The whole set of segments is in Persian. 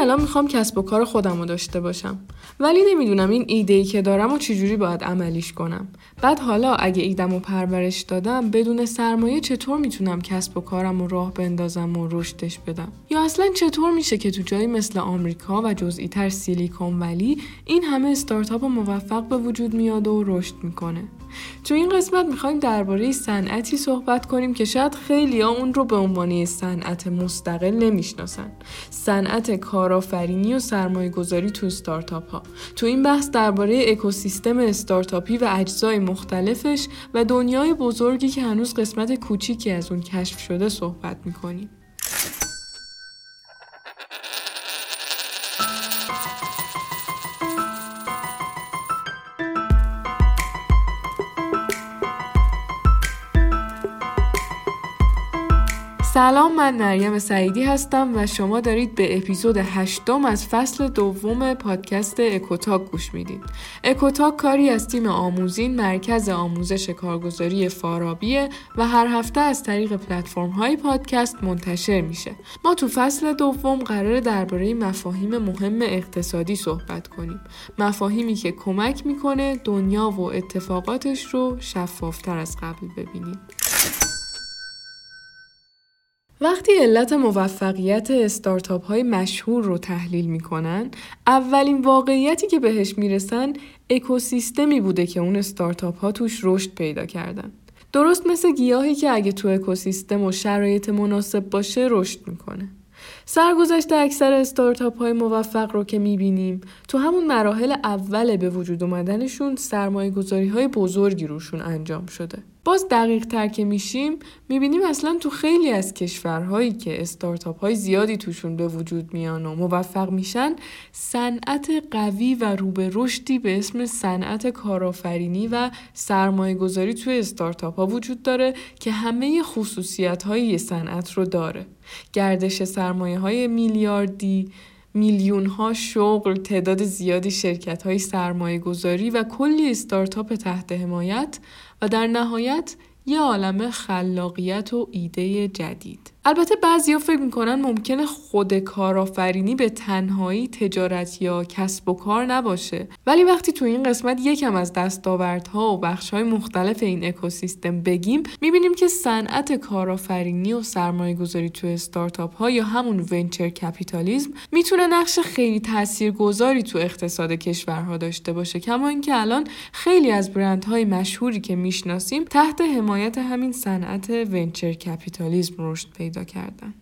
الان می‌خوام کسب و کار خودم رو داشته باشم. ولی نمی‌دونم این ایده ای که دارم و چجوری باید عملیش کنم. بعد حالا اگه ایدم و پرورش دادم بدون سرمایه چطور می‌تونم کسب و کارم رو راه بندازم و رشدش بدم؟ یا اصلا چطور میشه که تو جایی مثل آمریکا و جزئی تر سیلیکون ولی این همه استارتاپ موفق به وجود میاد و رشد می‌کنه؟ تو این قسمت می‌خوایم درباره صنعتی صحبت کنیم که شاید خیلی ها اون رو به عنوان صنعت مستقل نمی‌شناسن. صنعت کارآفرینی و سرمایه گذاری تو استارتاپ ها تو این بحث درباره اکوسیستم استارتاپی و اجزای مختلفش و دنیای بزرگی که هنوز قسمت کوچیکی از اون کشف شده صحبت می‌کنیم. سلام من مریم سعیدی هستم و شما دارید به اپیزود هشتم از فصل دوم پادکست اکوتاک گوش می‌دید. اکوتاک کاری از تیم آموزین مرکز آموزش کارگزاری فارابیه و هر هفته از طریق پلتفرم های پادکست منتشر میشه. ما تو فصل دوم قرار درباره مفاهیم مهم اقتصادی صحبت کنیم. مفاهیمی که کمک می‌کنه دنیا و اتفاقاتش رو شفافتر از قبل ببینیم. وقتی علت موفقیت استارتاپ های مشهور رو تحلیل می‌کنن اولین واقعیتی که بهش می‌رسن اکوسیستمی بوده که اون استارتاپ ها توش رشد پیدا کردن. درست مثل گیاهی که اگه تو اکوسیستم و شرایط مناسب باشه رشد می‌کنه. سرگذشت اکثر استارتاپ های موفق رو که می‌بینیم تو همون مراحل اول به وجود اومدنشون سرمایه گذاری های بزرگی روشون انجام شده. باز دقیق تر که میشیم می‌بینیم اصلا تو خیلی از کشورهایی که استارتاپ های زیادی توشون به وجود میان و موفق میشن صنعت قوی و رو به رشدی به اسم صنعت کارآفرینی و سرمایه گذاری توی استارتاپ ها وجود داره که همه خصوصیت های صنعت رو داره گردش سرمایه های میلیاردی میلیون ها شغل، تعداد زیادی شرکت های سرمایه گذاری و کلی استارتاپ تحت حمایت و در نهایت یه عالم خلاقیت و ایده جدید. البته بعضیا فکر می‌کنن ممکنه خود کارآفرینی به تنهایی تجارت یا کسب و کار نباشه. ولی وقتی تو این قسمت یکم از دستاوردها و بخشهای مختلف این اکوسیستم بگیم می‌بینیم که صنعت کارآفرینی و سرمایه گذاری تو استارتاپ ها یا همون ونچر کپیتالیزم می‌تونه نقش خیلی تاثیرگذاری تو اقتصاد کشورها داشته باشه. کما اینکه الان خیلی از برندهای مشهوری که می‌شناسیم تحت حمایت همین صنعت venture capitalism رشد پیدا پیدا کردن.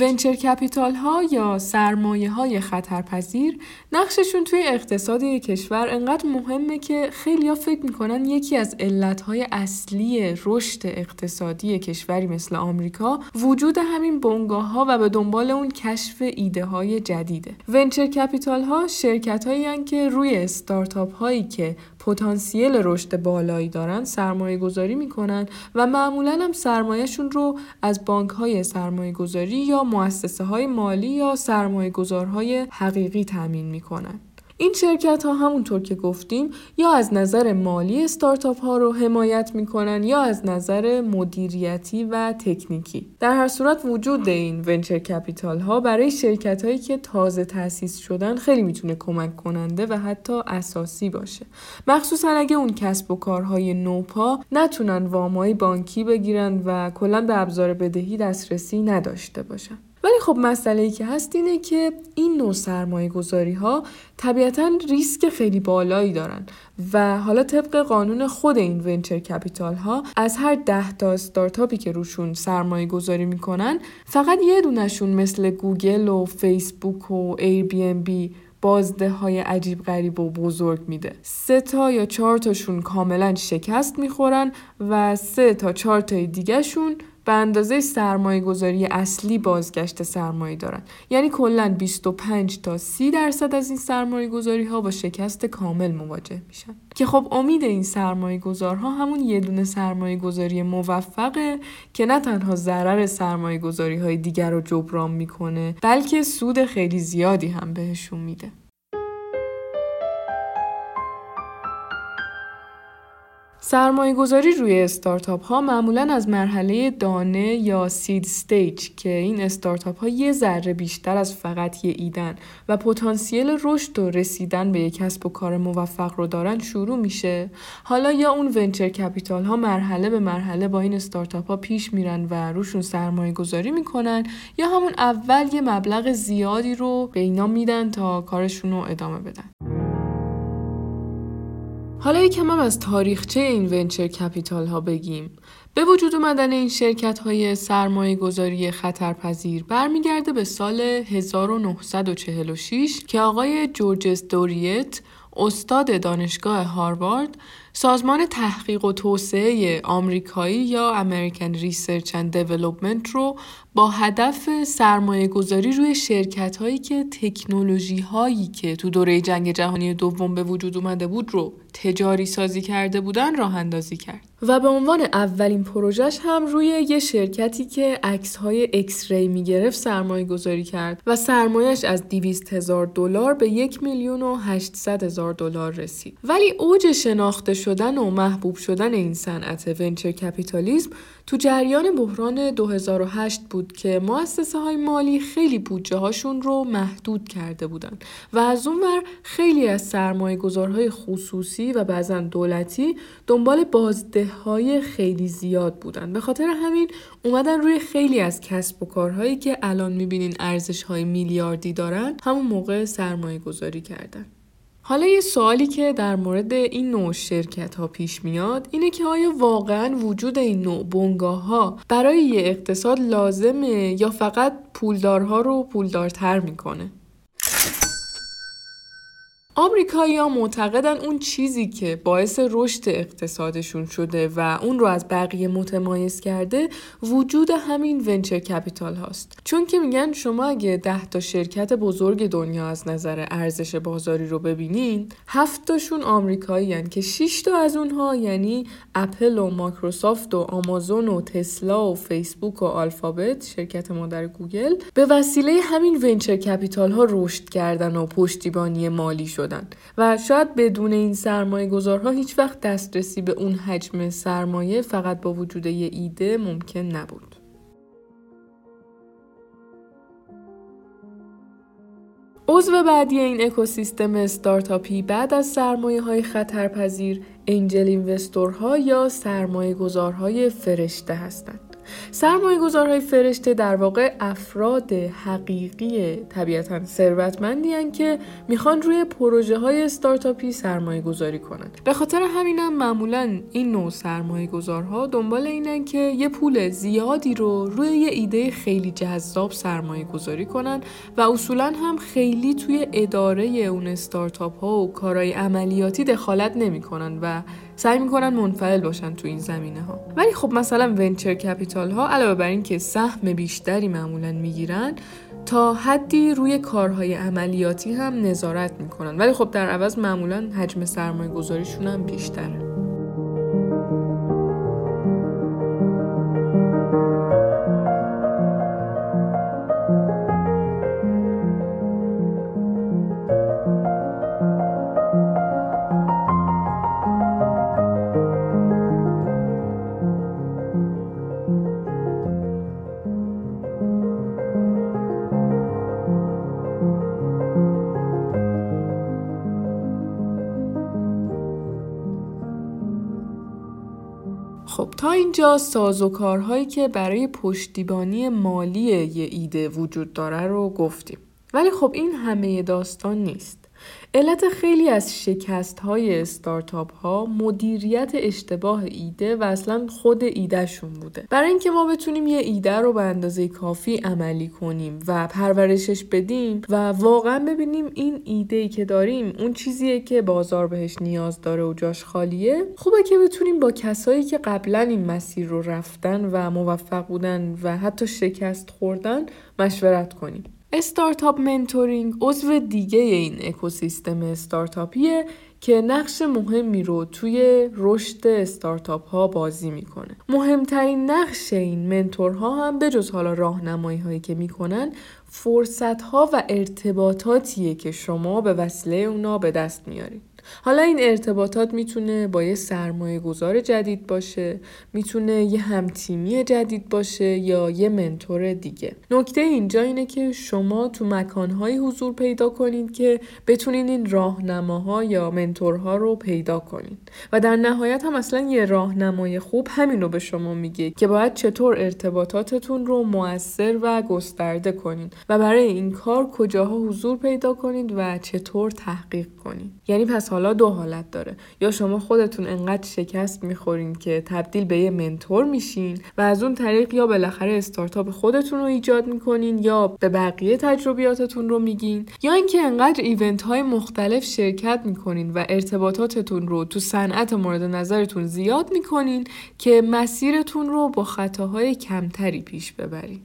venture capital ها یا سرمایه های خطرپذیر نقششون توی اقتصاد کشور انقدر مهمه که خیلی فکر می‌کنن یکی از علت های اصلی رشد اقتصادی کشوری مثل آمریکا وجود همین بنگاه ها و به دنبال اون کشف ایده های جدیده. venture capital ها شرکت هایی که روی استارتاپ هایی که پتانسیل رشد بالایی دارن سرمایه گذاری می‌کنن و معمولا هم سرمایهشون رو از بانک های سرمایه گذاری یا مؤسسه های مالی یا سرمایه گذارهای حقیقی تامین می‌کنن. این شرکت ها همونطور که گفتیم یا از نظر مالی استارتاپ ها رو حمایت می‌کنن یا از نظر مدیریتی و تکنیکی. در هر صورت وجود این ونچر کپیتال ها برای شرکت هایی که تازه تأسیس شدن خیلی می‌تونه کمک کننده و حتی اساسی باشه. مخصوصا اگه اون کسب و کارهای نوپا نتونن وامای بانکی بگیرن و کلا به ابزار بدهی دسترسی نداشته باشن. ولی خب مسئله ای که هست اینه که این نوع سرمایه گذاری ها طبیعتا ریسک خیلی بالایی دارن و حالا طبق قانون خود این venture capital ها از هر ده تا استارتاپی که روشون سرمایه گذاری می‌کنن فقط یه دونشون مثل گوگل و فیسبوک و Airbnb بازده های عجیب غریب و بزرگ میده. سه تا یا چهار تاشون کاملا شکست می‌خورن و سه تا چهار تای دیگهشون به اندازه سرمایه گذاری اصلی بازگشت سرمایه دارن. یعنی کلا 25 تا 30 درصد از این سرمایه گذاری ها با شکست کامل مواجه میشن. که خب امید این سرمایه گذارها همون یه دونه سرمایه گذاری موفقه که نه تنها ضرر سرمایه گذاری های دیگر رو جبران می‌کنه بلکه سود خیلی زیادی هم بهشون میده. سرمایه گذاری روی استارتاپ ها معمولا از مرحله دانه یا seed stage که این استارتاپ ها یه ذره بیشتر از فقط یه ایدن و پتانسیل رشد و رسیدن به یک کسب و کار موفق رو دارن شروع میشه. حالا یا اون venture capital ها مرحله به مرحله با این استارتاپ ها پیش میرن و روشون سرمایه گذاری می‌کنن یا همون اول یه مبلغ زیادی رو به اینا میدن تا کارشون رو ادامه بدن. حالا یکم هم از تاریخچه این venture capital ها بگیم. به وجود اومدن این شرکت های سرمایه گذاری خطرپذیر برمیگرده به سال 1946 که آقای جورجس دوریوت استاد دانشگاه هاروارد سازمان تحقیق و توسعه آمریکایی یا American Research and Development رو با هدف سرمایه گذاری روی شرکت هایی که تکنولوژی هایی که تو دوره جنگ جهانی دوم به وجود اومده بود رو تجاری سازی کرده بودن راه اندازی کرد. و به عنوان اولین پروژش هم روی یه شرکتی که عکس های X-ray می گرفت سرمایه گذاری کرد و سرمایش از 200 هزار دلار به یک میلیون و 800 هزار دلار رسید. ولی اوج شناخته شدن و محبوب شدن این صنعت ونچر کپیتالیسم تو جریان بحران 2008 بود که مؤسسه های مالی خیلی بودجه هاشون رو محدود کرده بودن و از اون ور خیلی از سرمایه گذارهای خصوصی و بعضا دولتی دنبال بازده های خیلی زیاد بودن. به خاطر همین اومدن روی خیلی از کسب و کارهایی که الان می‌بینین ارزش های میلیاردی دارن همون موقع سرمایه گذاری کردن. حالا یه سوالی که در مورد این نوع شرکت ها پیش میاد اینه که آیا واقعا وجود این نوع بنگاه ها برای یه اقتصاد لازمه یا فقط پولدارها رو پولدارتر می‌کنه؟ آمریکایی ها معتقدن اون چیزی که باعث رشد اقتصادشون شده و اون رو از بقیه متمایز کرده وجود همین venture capital هاست. چون که میگن شما اگه ده تا شرکت بزرگ دنیا از نظر ارزش بازاری رو ببینین هفت تاشون آمریکایی که 6 تا از اونها یعنی اپل و مایکروسافت و آمازون و تسلا و فیسبوک و آلفابت شرکت مادر گوگل به وسیله همین venture capital ها رشد کردن و پشتیبانی مالی شد و شاید بدون این سرمایه گذارها هیچ وقت دسترسی به اون حجم سرمایه فقط با وجود یه ایده ممکن نبود. عضو بعدی این اکوسیستم استارتاپی بعد از سرمایه های خطرپذیر انجل اینوستورها یا سرمایه گذارهای فرشته هستند. سرمایه گذارهای فرشته در واقع افراد حقیقی طبیعتا ثروتمندی که می‌خوان روی پروژه های استارتاپی سرمایه گذاری کنند. به خاطر همینم معمولا این نوع سرمایه گذارها دنبال اینن که یه پول زیادی رو روی یه ایده خیلی جذاب سرمایه گذاری کنن و اصولا هم خیلی توی اداره اون استارتاپ ها و کارهای عملیاتی دخالت نمی‌کنن و سعی می‌کنن منفعل باشن تو این زمینه ها ولی خب مثلا ونچر کپیتال ها علاوه بر اینکه سهم بیشتری معمولا می‌گیرن تا حدی روی کارهای عملیاتی هم نظارت می‌کنن. ولی خب در عوض معمولا حجم سرمایه گذاریشون هم بیشتره. اینجا سازوکارهایی که برای پشتیبانی مالی یه ایده وجود داره رو گفتیم. ولی خب این همه داستان نیست. علت خیلی از شکست های استارتاپ ها مدیریت اشتباه ایده و اصلا خود ایدهشون بوده. برای اینکه ما بتونیم یه ایده رو به اندازه کافی عملی کنیم و پرورشش بدیم و واقعا ببینیم این ایده ای که داریم اون چیزیه که بازار بهش نیاز داره و جاش خالیه خوبه که بتونیم با کسایی که قبلا این مسیر رو رفتن و موفق بودن و حتی شکست خوردن مشورت کنیم. استارتاپ منتورینگ عضو دیگه این اکوسیستم استارتاپیه که نقش مهمی رو توی رشد استارتاپ ها بازی می‌کنه. مهمترین نقش این منتورها هم به جز حالا راهنمایی هایی که می‌کنن فرصت ها و ارتباطاتیه که شما به وسیله اونا به دست میارید. حالا این ارتباطات می‌تونه با یه سرمایه گذار جدید باشه می‌تونه یه همتیمی جدید باشه یا یه منتور دیگه. نکته اینجا اینه که شما تو مکانهایی حضور پیدا کنید که بتونین این راهنماها یا منتورها رو پیدا کنید و در نهایت هم اصلا یه راهنمای خوب همین رو به شما میگه که باید چطور ارتباطاتتون رو موثر و گسترده کنید و برای این کار کجاها حضور پیدا کنید و چطور تحقیق کنید. یعنی پس حالا دو حالت داره. یا شما خودتون انقدر شکست می‌خورین که تبدیل به یه منتور میشین و از اون طریق یا بالاخره استارتاپ خودتون رو ایجاد می‌کنین یا به بقیه تجربیاتتون رو میگین یا اینکه انقدر ایونت های مختلف شرکت می‌کنین و ارتباطاتتون رو تو صنعت مورد نظرتون زیاد می‌کنین که مسیرتون رو با خطاهای کمتری پیش ببرین.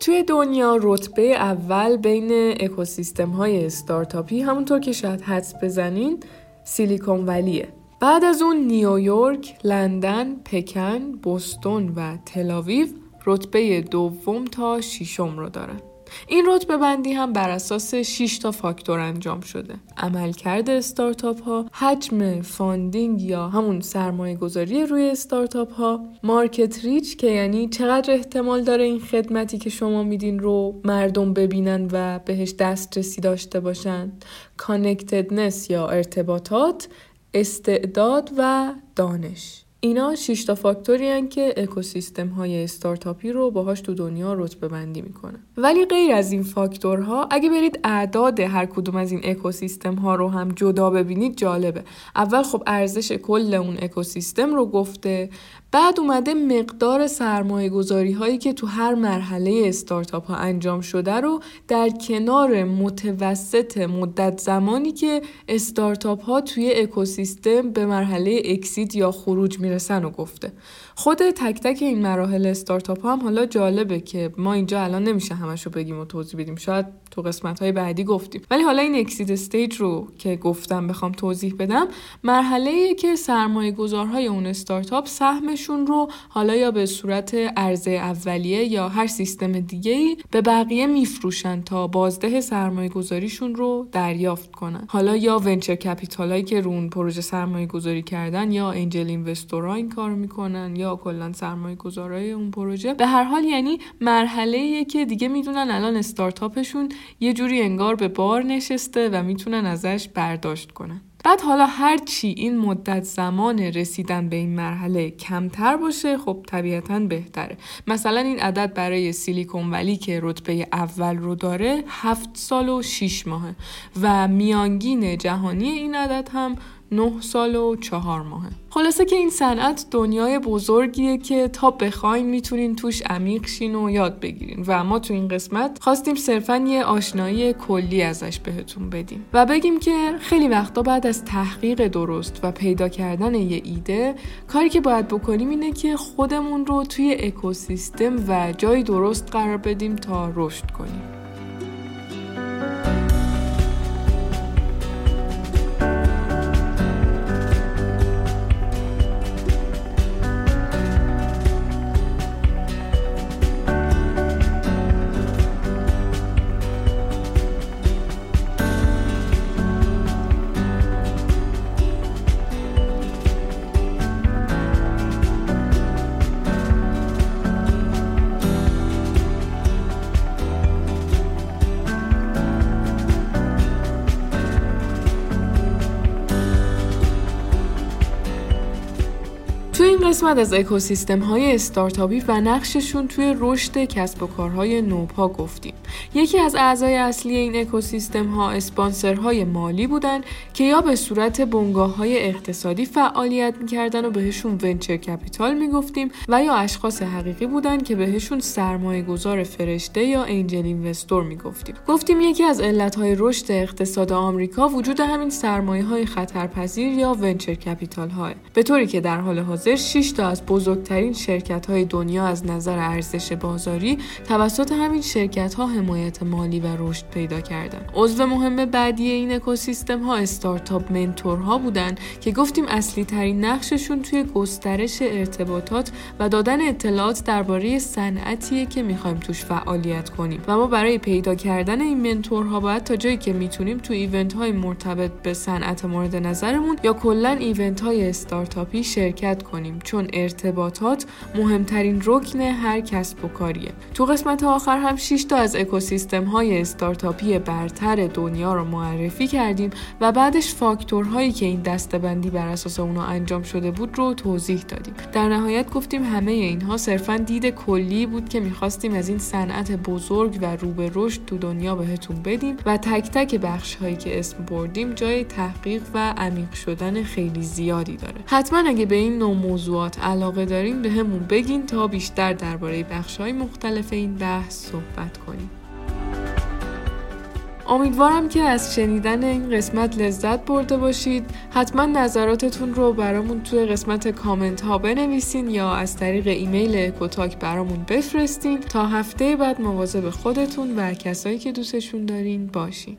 توی دنیا رتبه اول بین اکوسیستم های استارتاپی همونطور که شاید حدس بزنین سیلیکون ولیه بعد از اون نیویورک، لندن، پکن، بوستون و تلاویو رتبه دوم تا ششم رو دارن. این رتبه بندی هم بر اساس 6 تا فاکتور انجام شده. عملکرد استارتاپ ها، حجم funding یا همون سرمایه گذاری روی استارتاپ ها، market reach که یعنی چقدر احتمال داره این خدمتی که شما میدین رو مردم ببینن و بهش دسترسی داشته باشن، connectedness یا ارتباطات، استعداد و دانش. اینا 6 تا فاکتوری که اکوسیستم های استارتاپی رو باهاش تو دنیا رتبه بندی می‌کنه ولی غیر از این فاکتورها اگه برید اعداد هر کدوم از این اکوسیستم ها رو هم جدا ببینید جالبه. اول خب ارزش کل اون اکوسیستم رو گفته بعد اومده مقدار سرمایه گذاری هایی که تو هر مرحله استارتاپ ها انجام شده رو در کنار متوسط مدت زمانی که استارتاپ ها توی اکوسیستم به مرحله exit یا خروج می‌رسن رو گفته. خود تک تک این مراحل استارتاپ ها هم حالا جالبه که ما اینجا الان نمیشه همش رو بگیم و توضیح بدیم. شاید تو قسمت های بعدی گفتیم. ولی حالا این exit stage رو که گفتم بخوام توضیح بدم مرحله که سرمایه گذارهای اون استارتاپ سهمشون رو حالا یا به صورت عرضه اولیه یا هر سیستم دیگه ای به بقیه میفروشن تا بازده سرمایه گذاریشون رو دریافت کنن. حالا یا ونچر کپیتال هایی که رون پروژه سرمایه گذاری کردن یا انجل اینوستورها این کار می‌کنن یا کلا سرمایه گذارای اون پروژه. به هر حال یعنی مرحله که دیگه می‌دونن الان استارتاپشون یه جوری انگار به بار نشسته و می‌تونن ازش برداشت کنن. بعد حالا هر چی این مدت زمان رسیدن به این مرحله کمتر باشه خب طبیعتا بهتره. مثلا این عدد برای سیلیکون ولی که رتبه اول رو داره هفت سال و 6 ماهه. و میانگین جهانی این عدد هم 9 سال و 4 ماهه. خلاصه که این صنعت دنیای بزرگیه که تا بخواین می‌تونین توش عمیق شین و یاد بگیرین و ما تو این قسمت خواستیم صرفا یه آشنایی کلی ازش بهتون بدیم و بگیم که خیلی وقتا بعد از تحقیق درست و پیدا کردن یه ایده کاری که باید بکنیم اینه که خودمون رو توی اکوسیستم و جای درست قرار بدیم تا رشد کنیم. قسمت از اکوسیستم های استارتاپی و نقششون توی رشد کسب و کارهای نوپا گفتیم. یکی از اعضای اصلی این اکوسیستم ها اسپانسرهای مالی بودن که یا به صورت بنگاه های اقتصادی فعالیت می‌کردن و بهشون venture capital می‌گفتیم و یا اشخاص حقیقی بودن که بهشون سرمایه گذار فرشته یا angel investor می‌گفتیم. گفتیم یکی از علتهای رشد اقتصاد آمریکا وجود همین سرمایه های خطرپذیر یا venture capital های به طوری که در حال حاضر 6 تا از بزرگترین شرکت های دنیا از نظر ارزش بازاری توسط همین شرکت ها حمایت مالی و رشد پیدا کردن. عضو مهم بعدی این اکوسیستم ها استارتاپ منتورها بودن که گفتیم اصلی ترین نقششون توی گسترش ارتباطات و دادن اطلاعات درباره صنعتیه که می‌خوایم توش فعالیت کنیم. و ما برای پیدا کردن این منتورها باید تا جایی که می‌تونیم تو ایونت های مرتبط به صنعت مورد نظرمون یا کلا ایونت های استارتاپی شرکت کنیم. چون ارتباطات مهمترین رکن هر کسب و کاریه. تو قسمت آخر هم 6 تا از اکوسیستم های استارتاپی برتر دنیا رو معرفی کردیم و بعدش فاکتورهایی که این دستبندی بر اساس اونا انجام شده بود رو توضیح دادیم. در نهایت گفتیم همه اینها صرفا دید کلی بود که می‌خواستیم از این صنعت بزرگ و رو به رشد تو دنیا بهتون بدیم و تک تک بخش هایی که اسم بردیم جای تحقیق و عمیق شدن خیلی زیادی داره. حتما اگه به این نوع موضوعات علاقه دارین به همون بگین تا بیشتر درباره بخش های مختلف این بحث صحبت کنیم. امیدوارم که از شنیدن این قسمت لذت برده باشید. حتما نظراتتون رو برامون توی قسمت کامنت ها بنویسین یا از طریق ایمیل کوتاک برامون بفرستین. تا هفته بعد مواظب خودتون و کسایی که دوستشون دارین باشین.